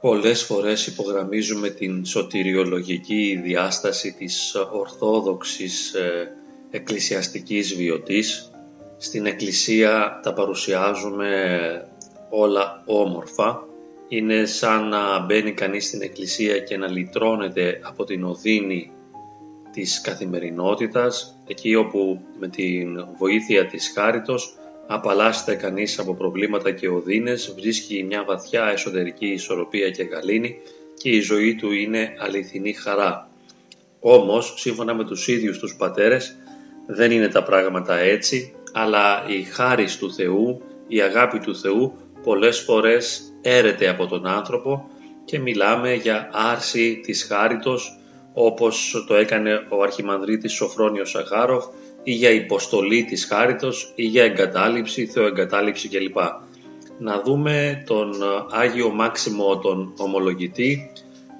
Πολλές φορές υπογραμμίζουμε την σωτηριολογική διάσταση της ορθόδοξης ε, εκκλησιαστικής βιωτής. Στην εκκλησία τα παρουσιάζουμε όλα όμορφα. Είναι σαν να μπαίνει κανείς στην εκκλησία και να λυτρώνεται από την οδύνη της καθημερινότητας, εκεί όπου με την βοήθεια της χάριτος απαλλάσσεται κανείς από προβλήματα και οδύνες, βρίσκει μια βαθιά εσωτερική ισορροπία και γαλήνη και η ζωή του είναι αληθινή χαρά. Όμως, σύμφωνα με τους ίδιους τους πατέρες, δεν είναι τα πράγματα έτσι, αλλά η χάρη του Θεού, η αγάπη του Θεού πολλές φορές έρεται από τον άνθρωπο και μιλάμε για άρση της χάριτος όπως το έκανε ο Αρχιμανδρίτης Σοφρόνιος Σαχάροφ ή για υποστολή της χάριτος ή για εγκατάλειψη, θεοεγκατάλειψη κλπ. Να δούμε τον Άγιο Μάξιμο τον Ομολογητή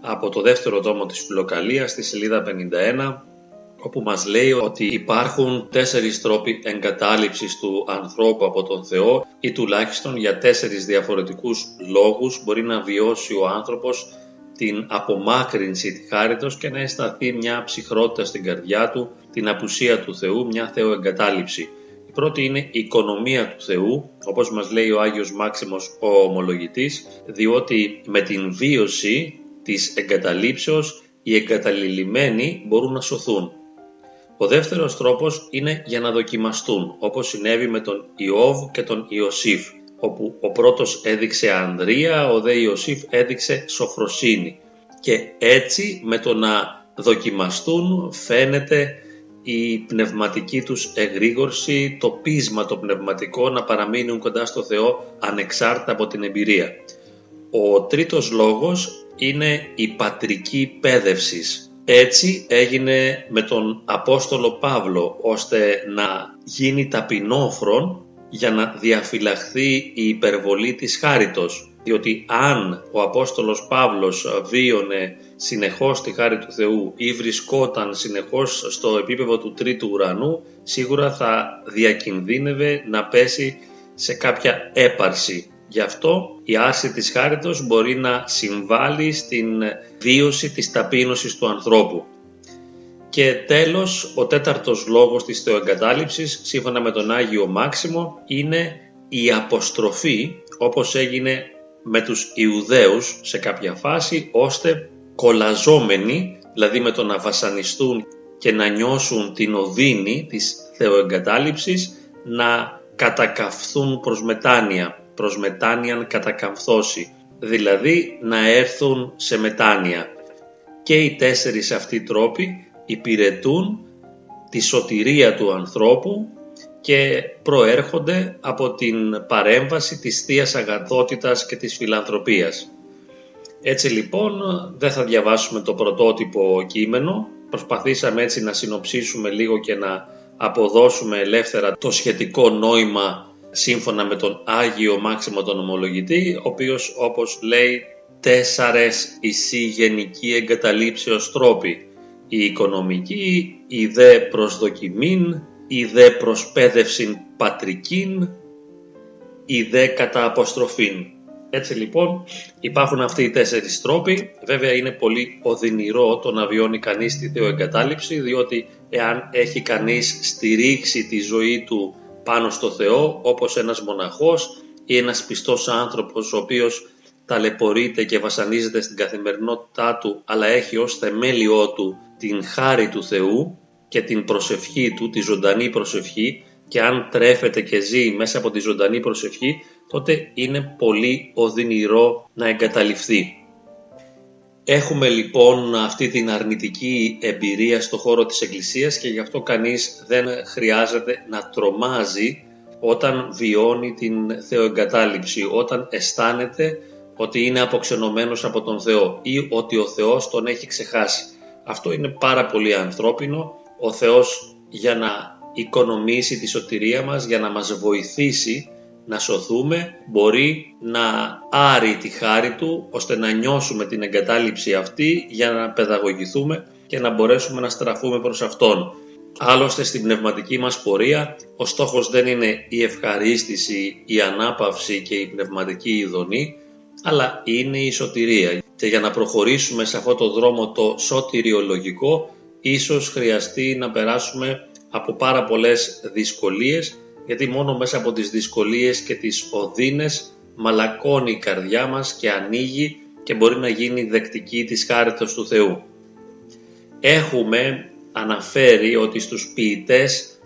από το δεύτερο τόμο της Φιλοκαλίας στη σελίδα 51 όπου μας λέει ότι υπάρχουν τέσσερις τρόποι εγκατάλειψης του ανθρώπου από τον Θεό ή τουλάχιστον για τέσσερις διαφορετικούς λόγους μπορεί να βιώσει ο άνθρωπος την απομάκρυνση της χάριτος και να αισθανθεί μια ψυχρότητα στην καρδιά του, την απουσία του Θεού, μια θεοεγκατάλειψη. Η πρώτη είναι η οικονομία του Θεού, όπως μας λέει ο Άγιος Μάξιμος ο ομολογητής, διότι με την βίωση της εγκαταλείψεως οι εγκαταλειμμένοι μπορούν να σωθούν. Ο δεύτερος τρόπος είναι για να δοκιμαστούν, όπως συνέβη με τον Ιώβ και τον Ιωσήφ όπου ο πρώτος έδειξε ανδρεία, ο δε Ιωσήφ έδειξε σοφροσύνη. Και έτσι με το να δοκιμαστούν φαίνεται η πνευματική τους εγρήγορση, το πείσμα το πνευματικό να παραμείνουν κοντά στο Θεό ανεξάρτητα από την εμπειρία. Ο τρίτος λόγος είναι η πατρική πέδευσης. Έτσι έγινε με τον Απόστολο Παύλο ώστε να γίνει ταπεινόφρον για να διαφυλαχθεί η υπερβολή της χάριτος. Διότι αν ο Απόστολος Παύλος βίωνε συνεχώς τη χάρη του Θεού ή βρισκόταν συνεχώς στο επίπεδο του τρίτου ουρανού, σίγουρα θα διακινδύνευε να πέσει σε κάποια έπαρση. Γι' αυτό η άρση της χάριτος μπορεί να συμβάλλει στην βίωση της ταπείνωσης του ανθρώπου. Και τέλος, ο τέταρτος λόγος της θεοεγκατάλειψης, σύμφωνα με τον Άγιο Μάξιμο, είναι η αποστροφή, όπως έγινε με τους Ιουδαίους σε κάποια φάση, ώστε κολαζόμενοι, δηλαδή με το να βασανιστούν και να νιώσουν την οδύνη της θεοεγκατάλειψης, να κατακαυθούν προς μετάνοια, προς μετάνοιαν κατακαμφθώσει, δηλαδή να έρθουν σε μετάνοια. Και οι τέσσερις αυτοί τρόποι υπηρετούν τη σωτηρία του ανθρώπου και προέρχονται από την παρέμβαση της Θείας Αγαθότητας και της Φιλανθρωπίας. Έτσι λοιπόν δεν θα διαβάσουμε το πρωτότυπο κείμενο, προσπαθήσαμε έτσι να συνοψίσουμε λίγο και να αποδώσουμε ελεύθερα το σχετικό νόημα σύμφωνα με τον Άγιο Μάξιμο τον Ομολογητή, ο οποίος όπως λέει τέσσαρες εισή γενική εγκαταλείψεως τρόποι η οικονομική, η δε προσδοκιμήν, η δε προσπέδευσιν πατρικήν, η δε κατά αποστροφήν. Έτσι λοιπόν υπάρχουν αυτοί οι τέσσερις τρόποι. Βέβαια είναι πολύ οδυνηρό το να βιώνει κανείς τη θεοεγκατάλειψη διότι εάν έχει κανείς στηρίξει τη ζωή του πάνω στο Θεό όπως ένας μοναχός ή ένας πιστός άνθρωπος ο οποίος ταλαιπωρείται και βασανίζεται στην καθημερινότητά του αλλά έχει ως θεμέλιό του την χάρη του Θεού και την προσευχή του, τη ζωντανή προσευχή και αν τρέφεται και ζει μέσα από τη ζωντανή προσευχή τότε είναι πολύ οδυνηρό να εγκαταλειφθεί. Έχουμε λοιπόν αυτή την αρνητική εμπειρία στο χώρο της Εκκλησίας και γι' αυτό κανείς δεν χρειάζεται να τρομάζει όταν βιώνει την θεοεγκατάλειψη, όταν αισθάνεται ότι είναι αποξενωμένος από τον Θεό ή ότι ο Θεός τον έχει ξεχάσει. Αυτό είναι πάρα πολύ ανθρώπινο. Ο Θεός για να οικονομήσει τη σωτηρία μας, για να μας βοηθήσει να σωθούμε, μπορεί να άρει τη χάρη Του ώστε να νιώσουμε την εγκατάλειψη αυτή για να παιδαγωγηθούμε και να μπορέσουμε να στραφούμε προς Αυτόν. Άλλωστε στην πνευματική μας πορεία ο στόχος δεν είναι η ευχαρίστηση, η ανάπαυση και η πνευματική ειδονή, αλλά είναι η σωτηρία. Και για να προχωρήσουμε σε αυτό το δρόμο το σωτηριολογικό, ίσως χρειαστεί να περάσουμε από πάρα πολλές δυσκολίες, γιατί μόνο μέσα από τις δυσκολίες και τις οδύνες μαλακώνει η καρδιά μας και ανοίγει και μπορεί να γίνει δεκτική της χάριτος του Θεού. Έχουμε αναφέρει ότι στους ποιητές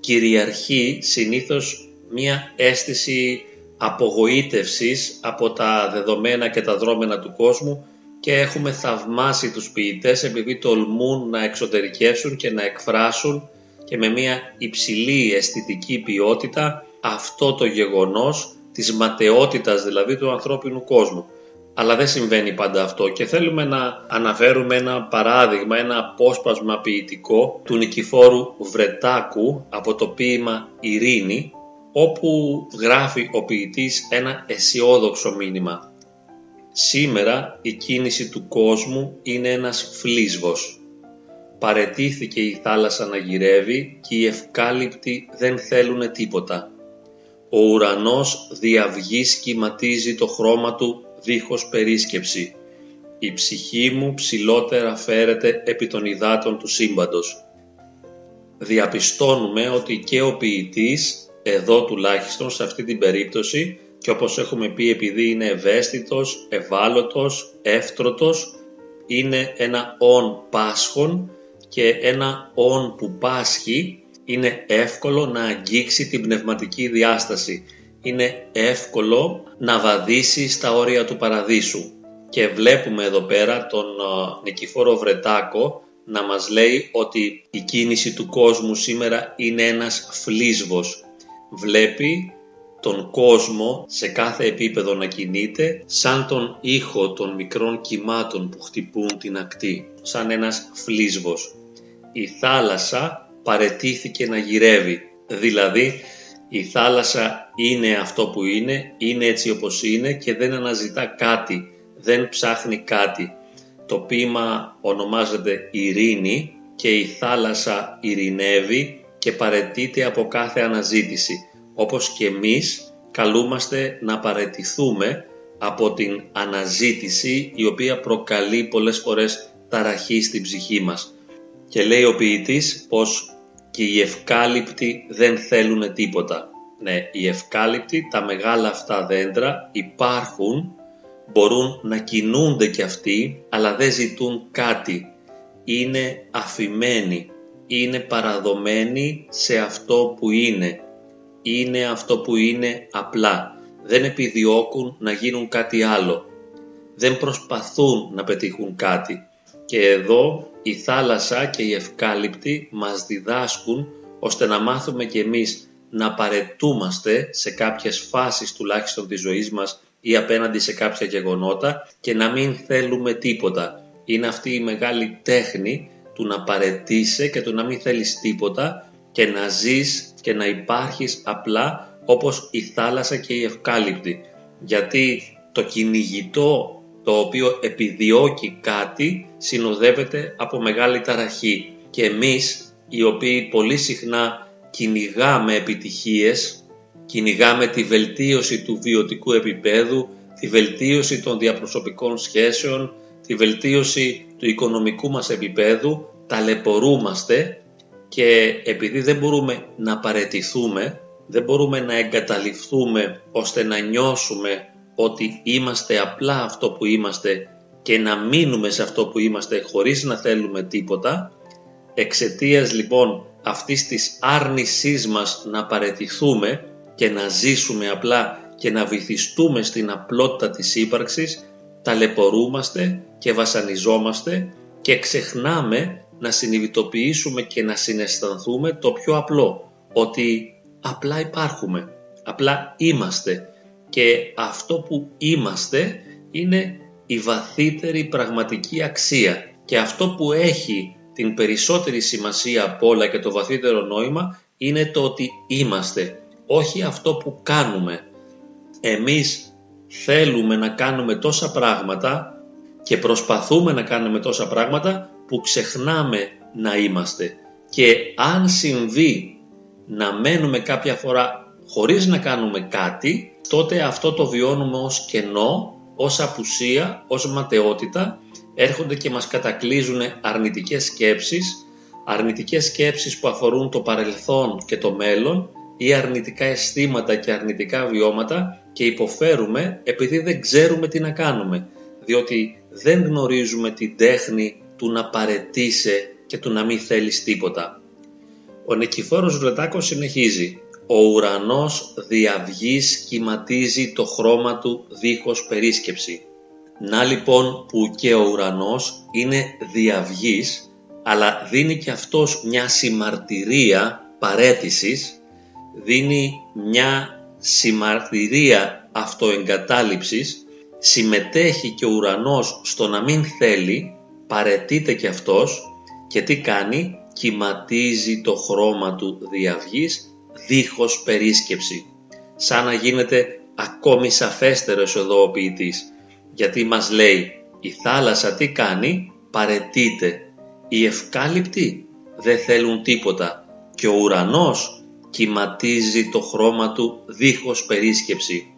κυριαρχεί συνήθως μία αίσθηση απογοήτευσης από τα δεδομένα και τα δρόμενα του κόσμου και έχουμε θαυμάσει τους ποιητές επειδή τολμούν να εξωτερικεύσουν και να εκφράσουν και με μια υψηλή αισθητική ποιότητα αυτό το γεγονός της ματαιότητας δηλαδή του ανθρώπινου κόσμου. Αλλά δεν συμβαίνει πάντα αυτό και θέλουμε να αναφέρουμε ένα παράδειγμα, ένα απόσπασμα ποιητικό του Νικηφόρου Βρετάκου από το ποίημα «Ειρήνη» όπου γράφει ο ποιητής ένα αισιόδοξο μήνυμα. Σήμερα η κίνηση του κόσμου είναι ένας φλίσβος. Παρετήθηκε η θάλασσα να γυρεύει και οι ευκάλυπτοι δεν θέλουν τίποτα. Ο ουρανός διαυγή σχηματίζει το χρώμα του δίχως περίσκεψη. Η ψυχή μου ψηλότερα φέρεται επί των υδάτων του σύμπαντος. Διαπιστώνουμε ότι και ο ποιητής, εδώ τουλάχιστον σε αυτή την περίπτωση, και όπως έχουμε πει επειδή είναι ευαίσθητος, ευάλωτος, εύτρωτος, είναι ένα «ον» πάσχον και ένα «ον» που πάσχει είναι εύκολο να αγγίξει την πνευματική διάσταση. Είναι εύκολο να βαδίσει στα όρια του παραδείσου. Και βλέπουμε εδώ πέρα τον Νικηφόρο Βρετάκο να μας λέει ότι η κίνηση του κόσμου σήμερα είναι ένας φλίσβος. Βλέπει τον κόσμο σε κάθε επίπεδο να κινείται σαν τον ήχο των μικρών κυμάτων που χτυπούν την ακτή, σαν ένας φλίσβος. Η θάλασσα παρετήθηκε να γυρεύει, δηλαδή η θάλασσα είναι αυτό που είναι, είναι έτσι όπως είναι και δεν αναζητά κάτι, δεν ψάχνει κάτι. Το ποίημα ονομάζεται ειρήνη και η θάλασσα ειρηνεύει και παρετείται από κάθε αναζήτηση όπως και εμείς καλούμαστε να παρετηθούμε από την αναζήτηση η οποία προκαλεί πολλές φορές ταραχή στην ψυχή μας. Και λέει ο ποιητής πως και οι ευκάλυπτοι δεν θέλουν τίποτα. Ναι, οι ευκάλυπτοι, τα μεγάλα αυτά δέντρα υπάρχουν, μπορούν να κινούνται κι αυτοί, αλλά δεν ζητούν κάτι. Είναι αφημένοι, είναι παραδομένοι σε αυτό που είναι είναι αυτό που είναι απλά. Δεν επιδιώκουν να γίνουν κάτι άλλο. Δεν προσπαθούν να πετύχουν κάτι. Και εδώ η θάλασσα και οι ευκάλυπτοι μας διδάσκουν ώστε να μάθουμε κι εμείς να παρετούμαστε σε κάποιες φάσεις τουλάχιστον της ζωής μας ή απέναντι σε κάποια γεγονότα και να μην θέλουμε τίποτα. Είναι αυτή η μεγάλη τέχνη του να παρετήσει και του να μην θέλεις τίποτα και να ζεις και να υπάρχεις απλά όπως η θάλασσα και η ευκάλυπτη. Γιατί το κυνηγητό το οποίο επιδιώκει κάτι συνοδεύεται από μεγάλη ταραχή και εμείς οι οποίοι πολύ συχνά κυνηγάμε επιτυχίες, κυνηγάμε τη βελτίωση του βιωτικού επίπεδου, τη βελτίωση των διαπροσωπικών σχέσεων, τη βελτίωση του οικονομικού μας επίπεδου, ταλαιπωρούμαστε και επειδή δεν μπορούμε να παρετηθούμε, δεν μπορούμε να εγκαταλειφθούμε ώστε να νιώσουμε ότι είμαστε απλά αυτό που είμαστε και να μείνουμε σε αυτό που είμαστε χωρίς να θέλουμε τίποτα, εξαιτίας λοιπόν αυτής της άρνησής μας να παρετηθούμε και να ζήσουμε απλά και να βυθιστούμε στην απλότητα της ύπαρξης, ταλαιπωρούμαστε και βασανιζόμαστε και ξεχνάμε να συνειδητοποιήσουμε και να συναισθανθούμε το πιο απλό, ότι απλά υπάρχουμε, απλά είμαστε και αυτό που είμαστε είναι η βαθύτερη πραγματική αξία και αυτό που έχει την περισσότερη σημασία από όλα και το βαθύτερο νόημα είναι το ότι είμαστε, όχι αυτό που κάνουμε. Εμείς θέλουμε να κάνουμε τόσα πράγματα και προσπαθούμε να κάνουμε τόσα πράγματα που ξεχνάμε να είμαστε. Και αν συμβεί να μένουμε κάποια φορά χωρίς να κάνουμε κάτι τότε αυτό το βιώνουμε ως κενό ως απουσία, ως ματαιότητα, έρχονται και μας κατακλείζουν αρνητικές σκέψεις, αρνητικές σκέψεις που αφορούν το παρελθόν και το μέλλον ή αρνητικά αισθήματα και αρνητικά βιώματα και υποφέρουμε επειδή δεν ξέρουμε τι να κάνουμε, διότι δεν γνωρίζουμε την τέχνη του να παρετήσει και του να μην θέλεις τίποτα. Ο Νικηφόρος Βρετάκος συνεχίζει «Ο ουρανός διαυγής κυματίζει το χρώμα του δίχως περίσκεψη». Να λοιπόν που και ο ουρανός είναι διαυγής αλλά δίνει και αυτός μια συμμαρτυρία παρέτησης, δίνει μια συμμαρτυρία αυτοεγκατάλειψης, συμμετέχει και ο ουρανός στο να μην θέλει, παρετείται και αυτός και τι κάνει, κυματίζει το χρώμα του διαυγής δίχως περίσκεψη. Σαν να γίνεται ακόμη σαφέστερος εδώ ο ποιητής, γιατί μας λέει η θάλασσα τι κάνει, παρετείται. Οι ευκάλυπτοι δεν θέλουν τίποτα και ο ουρανός κυματίζει το χρώμα του δίχως περίσκεψη.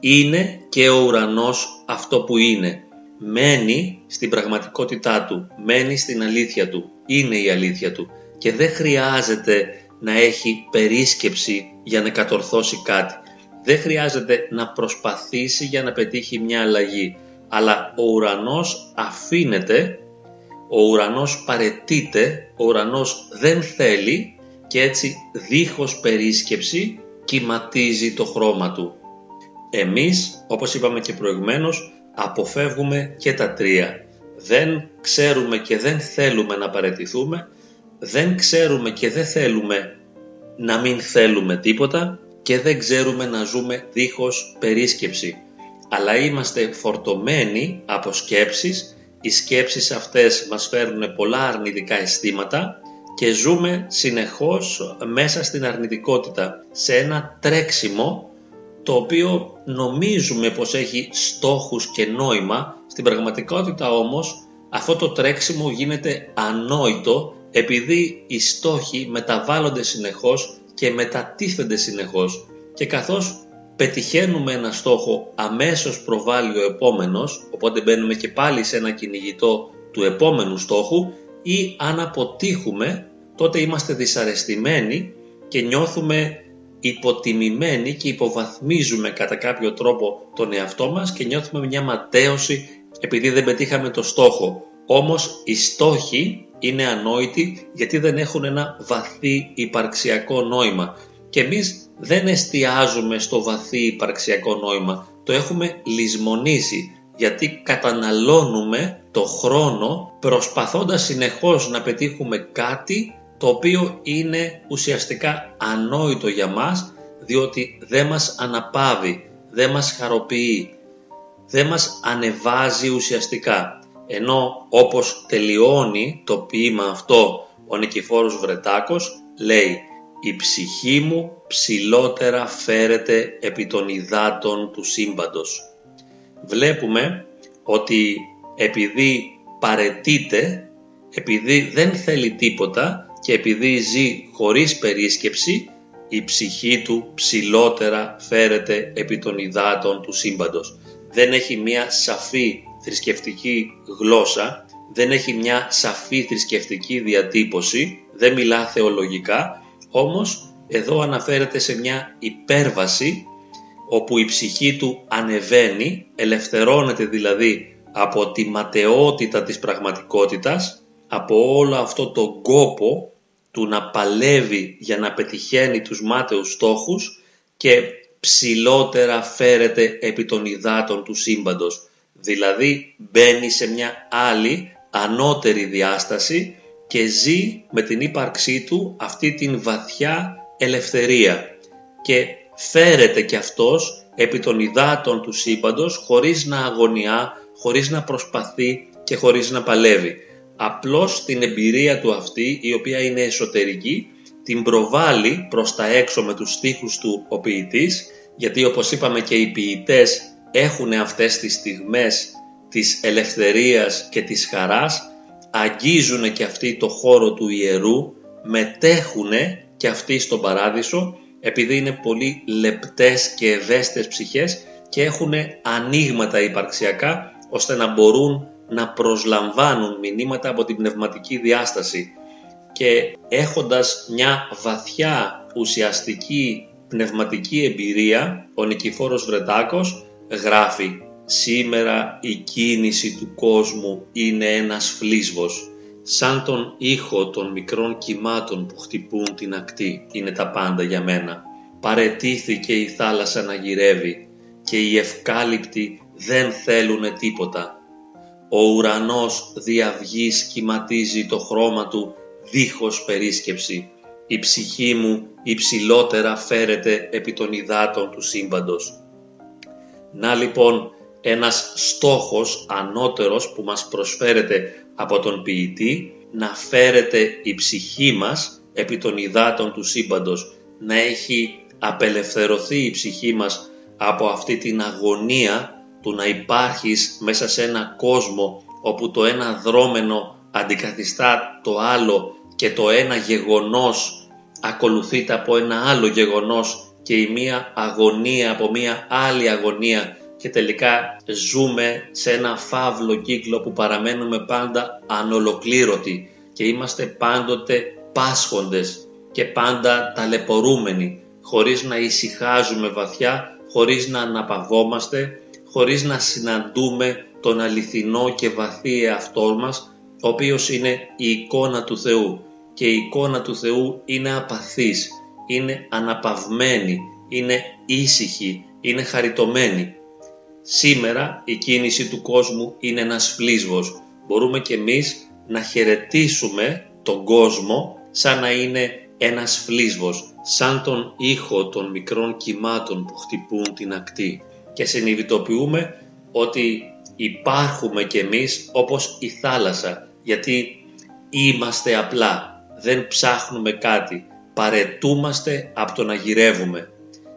Είναι και ο ουρανός αυτό που είναι. Μένει στην πραγματικότητά του, μένει στην αλήθεια του, είναι η αλήθεια του και δεν χρειάζεται να έχει περίσκεψη για να κατορθώσει κάτι. Δεν χρειάζεται να προσπαθήσει για να πετύχει μια αλλαγή. Αλλά ο ουρανός αφήνεται, ο ουρανός παρετείται, ο ουρανός δεν θέλει και έτσι δίχως περίσκεψη κυματίζει το χρώμα του. Εμείς, όπως είπαμε και προηγουμένως, αποφεύγουμε και τα τρία. Δεν ξέρουμε και δεν θέλουμε να παρετηθούμε, δεν ξέρουμε και δεν θέλουμε να μην θέλουμε τίποτα και δεν ξέρουμε να ζούμε δίχως περίσκεψη. Αλλά είμαστε φορτωμένοι από σκέψεις, οι σκέψεις αυτές μας φέρνουν πολλά αρνητικά αισθήματα και ζούμε συνεχώς μέσα στην αρνητικότητα, σε ένα τρέξιμο το οποίο νομίζουμε πως έχει στόχους και νόημα, στην πραγματικότητα όμως αυτό το τρέξιμο γίνεται ανόητο επειδή οι στόχοι μεταβάλλονται συνεχώς και μετατίθενται συνεχώς. Και καθώς πετυχαίνουμε ένα στόχο αμέσως προβάλλει ο επόμενος οπότε μπαίνουμε και πάλι σε ένα κυνηγητό του επόμενου στόχου ή αν αποτύχουμε τότε είμαστε δυσαρεστημένοι και νιώθουμε υποτιμημένοι και υποβαθμίζουμε κατά κάποιο τρόπο τον εαυτό μας και νιώθουμε μια ματέωση επειδή δεν πετύχαμε το στόχο. Όμως οι στόχοι είναι ανόητοι γιατί δεν έχουν ένα βαθύ υπαρξιακό νόημα και εμείς δεν εστιάζουμε στο βαθύ υπαρξιακό νόημα, το έχουμε λησμονήσει γιατί καταναλώνουμε το χρόνο προσπαθώντας συνεχώς να πετύχουμε κάτι το οποίο είναι ουσιαστικά ανόητο για μας διότι δεν μας αναπαύει, δεν μας χαροποιεί, δεν μας ανεβάζει ουσιαστικά. Ενώ όπως τελειώνει το ποίημα αυτό ο Νικηφόρος Βρετάκος λέει «Η ψυχή μου ψηλότερα φέρεται επί των υδάτων του σύμπαντος». Βλέπουμε ότι επειδή παρετείται, επειδή δεν θέλει τίποτα, και επειδή ζει χωρίς περίσκεψη, η ψυχή του ψηλότερα φέρεται επί των υδάτων του σύμπαντος. Δεν έχει μια σαφή θρησκευτική γλώσσα, δεν έχει μια σαφή θρησκευτική διατύπωση, δεν μιλά θεολογικά, όμως εδώ αναφέρεται σε μια υπέρβαση όπου η ψυχή του ανεβαίνει, ελευθερώνεται δηλαδή από τη ματαιότητα της πραγματικότητας από όλο αυτό το κόπο του να παλεύει για να πετυχαίνει τους μάταιους στόχους και ψηλότερα φέρεται επί των υδάτων του σύμπαντος. Δηλαδή μπαίνει σε μια άλλη ανώτερη διάσταση και ζει με την ύπαρξή του αυτή την βαθιά ελευθερία και φέρεται και αυτός επί των υδάτων του σύμπαντος χωρίς να αγωνιά, χωρίς να προσπαθεί και χωρίς να παλεύει απλώς την εμπειρία του αυτή η οποία είναι εσωτερική την προβάλλει προς τα έξω με τους στίχους του ο ποιητής γιατί όπως είπαμε και οι ποιητές έχουν αυτές τις στιγμές της ελευθερίας και της χαράς αγγίζουν και αυτοί το χώρο του ιερού μετέχουν και αυτοί στον παράδεισο επειδή είναι πολύ λεπτές και ευαίσθητες ψυχές και έχουν ανοίγματα υπαρξιακά ώστε να μπορούν να προσλαμβάνουν μηνύματα από την πνευματική διάσταση και έχοντας μια βαθιά ουσιαστική πνευματική εμπειρία ο Νικηφόρος Βρετάκος γράφει «Σήμερα η κίνηση του κόσμου είναι ένας φλίσβος σαν τον ήχο των μικρών κυμάτων που χτυπούν την ακτή είναι τα πάντα για μένα. Παρετήθηκε η θάλασσα να γυρεύει και οι ευκάλυπτοι δεν θέλουνε τίποτα. Ο ουρανός διαυγής κυματίζει το χρώμα του δίχως περίσκεψη. Η ψυχή μου υψηλότερα φέρεται επί των υδάτων του σύμπαντος. Να λοιπόν ένας στόχος ανώτερος που μας προσφέρεται από τον ποιητή να φέρεται η ψυχή μας επί των υδάτων του σύμπαντος, να έχει απελευθερωθεί η ψυχή μας από αυτή την αγωνία του να υπάρχεις μέσα σε ένα κόσμο όπου το ένα δρόμενο αντικαθιστά το άλλο και το ένα γεγονός ακολουθείται από ένα άλλο γεγονός και η μία αγωνία από μία άλλη αγωνία και τελικά ζούμε σε ένα φαύλο κύκλο που παραμένουμε πάντα ανολοκλήρωτοι και είμαστε πάντοτε πάσχοντες και πάντα ταλαιπωρούμενοι χωρίς να ησυχάζουμε βαθιά, χωρίς να αναπαυόμαστε, χωρίς να συναντούμε τον αληθινό και βαθύ εαυτό μας, ο οποίος είναι η εικόνα του Θεού και η εικόνα του Θεού είναι απαθής, είναι αναπαυμένη, είναι ήσυχη, είναι χαριτωμένη. Σήμερα η κίνηση του κόσμου είναι ένας φλίσβος. Μπορούμε και εμείς να χαιρετήσουμε τον κόσμο σαν να είναι ένας φλίσβος, σαν τον ήχο των μικρών κυμάτων που χτυπούν την ακτή και συνειδητοποιούμε ότι υπάρχουμε κι εμείς όπως η θάλασσα γιατί είμαστε απλά, δεν ψάχνουμε κάτι, παρετούμαστε από το να γυρεύουμε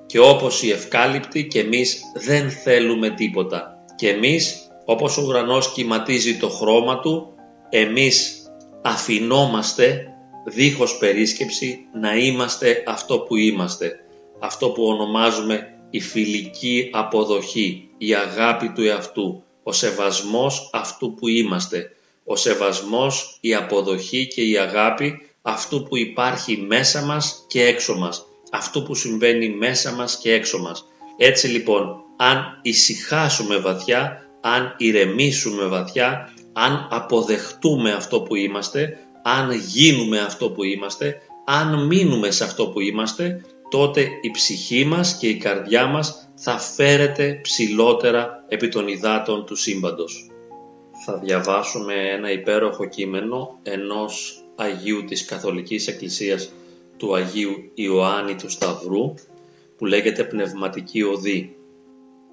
και όπως οι ευκάλυπτοι και εμείς δεν θέλουμε τίποτα. Και εμείς όπως ο ουρανός κυματίζει το χρώμα του, εμείς αφινόμαστε δίχως περίσκεψη να είμαστε αυτό που είμαστε. Αυτό που ονομάζουμε η φιλική αποδοχή, η αγάπη του εαυτού, ο σεβασμός αυτού που είμαστε, ο σεβασμός, η αποδοχή και η αγάπη αυτού που υπάρχει μέσα μας και έξω μας, αυτό που συμβαίνει μέσα μας και έξω μας. Έτσι λοιπόν, αν ησυχάσουμε βαθιά, αν ηρεμήσουμε βαθιά, αν αποδεχτούμε αυτό που είμαστε, αν γίνουμε αυτό που είμαστε, αν μείνουμε σε αυτό που είμαστε, τότε η ψυχή μας και η καρδιά μας θα φέρεται ψηλότερα επί των υδάτων του σύμπαντος. Θα διαβάσουμε ένα υπέροχο κείμενο ενός Αγίου της Καθολικής Εκκλησίας του Αγίου Ιωάννη του Σταυρού που λέγεται Πνευματική Οδή.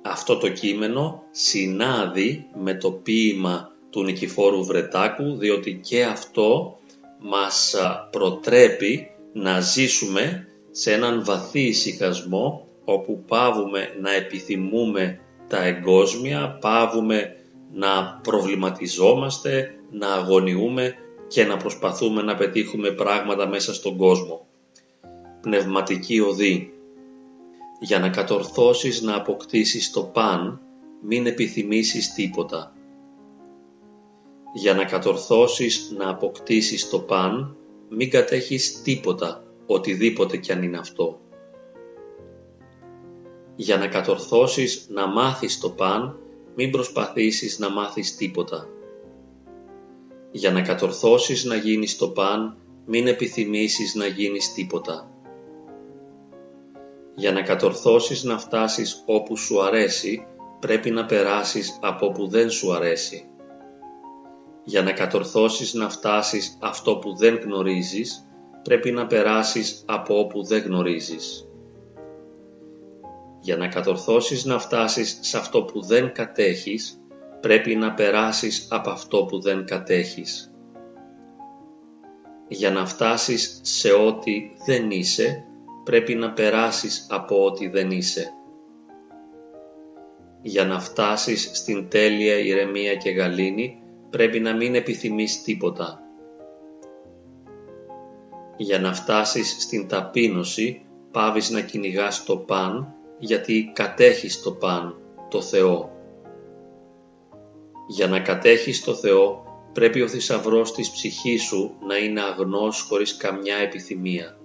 Αυτό το κείμενο συνάδει με το ποίημα του Νικηφόρου Βρετάκου διότι και αυτό μας προτρέπει να ζήσουμε σε έναν βαθύ ησυχασμό όπου πάβουμε να επιθυμούμε τα εγκόσμια, πάβουμε να προβληματιζόμαστε, να αγωνιούμε και να προσπαθούμε να πετύχουμε πράγματα μέσα στον κόσμο πνευματική οδή. Για να κατορθώσεις να αποκτήσεις το παν, μην επιθυμήσεις τίποτα. Για να κατορθώσεις να αποκτήσεις το παν, μην κατέχεις τίποτα, οτιδήποτε κι αν είναι αυτό. Για να κατορθώσεις να μάθεις το παν, μην προσπαθήσεις να μάθεις τίποτα. Για να κατορθώσεις να γίνεις το παν, μην επιθυμήσεις να γίνεις τίποτα. Για να κατορθώσεις να φτάσεις όπου σου αρέσει, πρέπει να περάσεις από όπου δεν σου αρέσει. Για να κατορθώσεις να φτάσεις αυτό που δεν γνωρίζεις, πρέπει να περάσεις από όπου δεν γνωρίζεις. Για να κατορθώσεις να φτάσεις σε αυτό που δεν κατέχεις, πρέπει να περάσεις από αυτό που δεν κατέχεις. Για να φτάσεις σε ό,τι δεν είσαι, πρέπει να περάσεις από ό,τι δεν είσαι. Για να φτάσεις στην τέλεια ηρεμία και γαλήνη πρέπει να μην επιθυμείς τίποτα. Για να φτάσεις στην ταπείνωση πάβεις να κυνηγάς το παν γιατί κατέχεις το παν το Θεό. Για να κατέχεις το Θεό πρέπει ο θησαυρός της ψυχής σου να είναι αγνός χωρίς καμιά επιθυμία.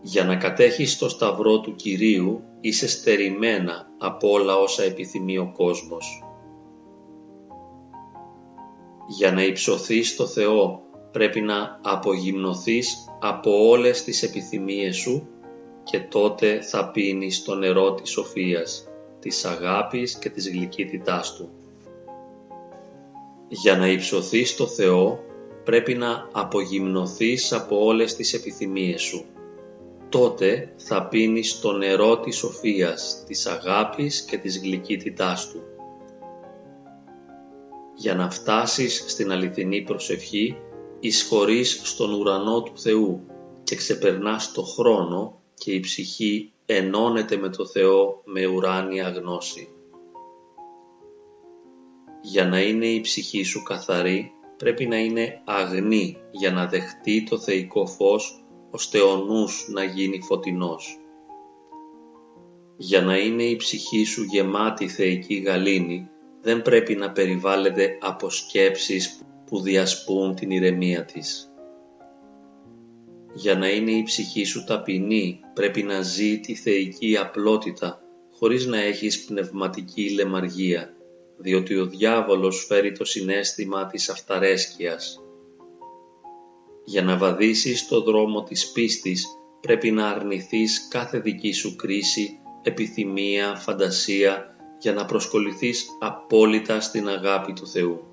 Για να κατέχεις το σταυρό του Κυρίου είσαι στερημένα από όλα όσα επιθυμεί ο κόσμος. Για να υψωθείς στο Θεό πρέπει να απογυμνοθείς από όλες τις επιθυμίες σου και τότε θα πίνεις το νερό της σοφίας, της αγάπης και της γλυκύτητάς Του. Για να υψωθείς στο Θεό πρέπει να απογυμνοθείς από όλες τις επιθυμίες σου. Τότε θα πίνεις το νερό της σοφίας, της αγάπης και της γλυκύτητάς Του. Για να φτάσεις στην αληθινή προσευχή, εισχωρείς στον ουρανό του Θεού και ξεπερνάς το χρόνο και η ψυχή ενώνεται με το Θεό με ουράνια γνώση. Για να είναι η ψυχή σου καθαρή πρέπει να είναι αγνή για να δεχτεί το θεϊκό φως ώστε ο νους να γίνει φωτεινός. Για να είναι η ψυχή σου γεμάτη θεϊκή γαλήνη δεν πρέπει να περιβάλλεται από σκέψεις που διασπούν την ηρεμία της. Για να είναι η ψυχή σου ταπεινή πρέπει να ζει τη θεϊκή απλότητα χωρίς να έχεις πνευματική λεμαργία, διότι ο διάβολος φέρει το συνέστημα της αυταρέσκειας. Για να βαδίσεις το δρόμο της πίστης πρέπει να αρνηθείς κάθε δική σου κρίση, επιθυμία, φαντασία για να προσκοληθείς απόλυτα στην αγάπη του Θεού.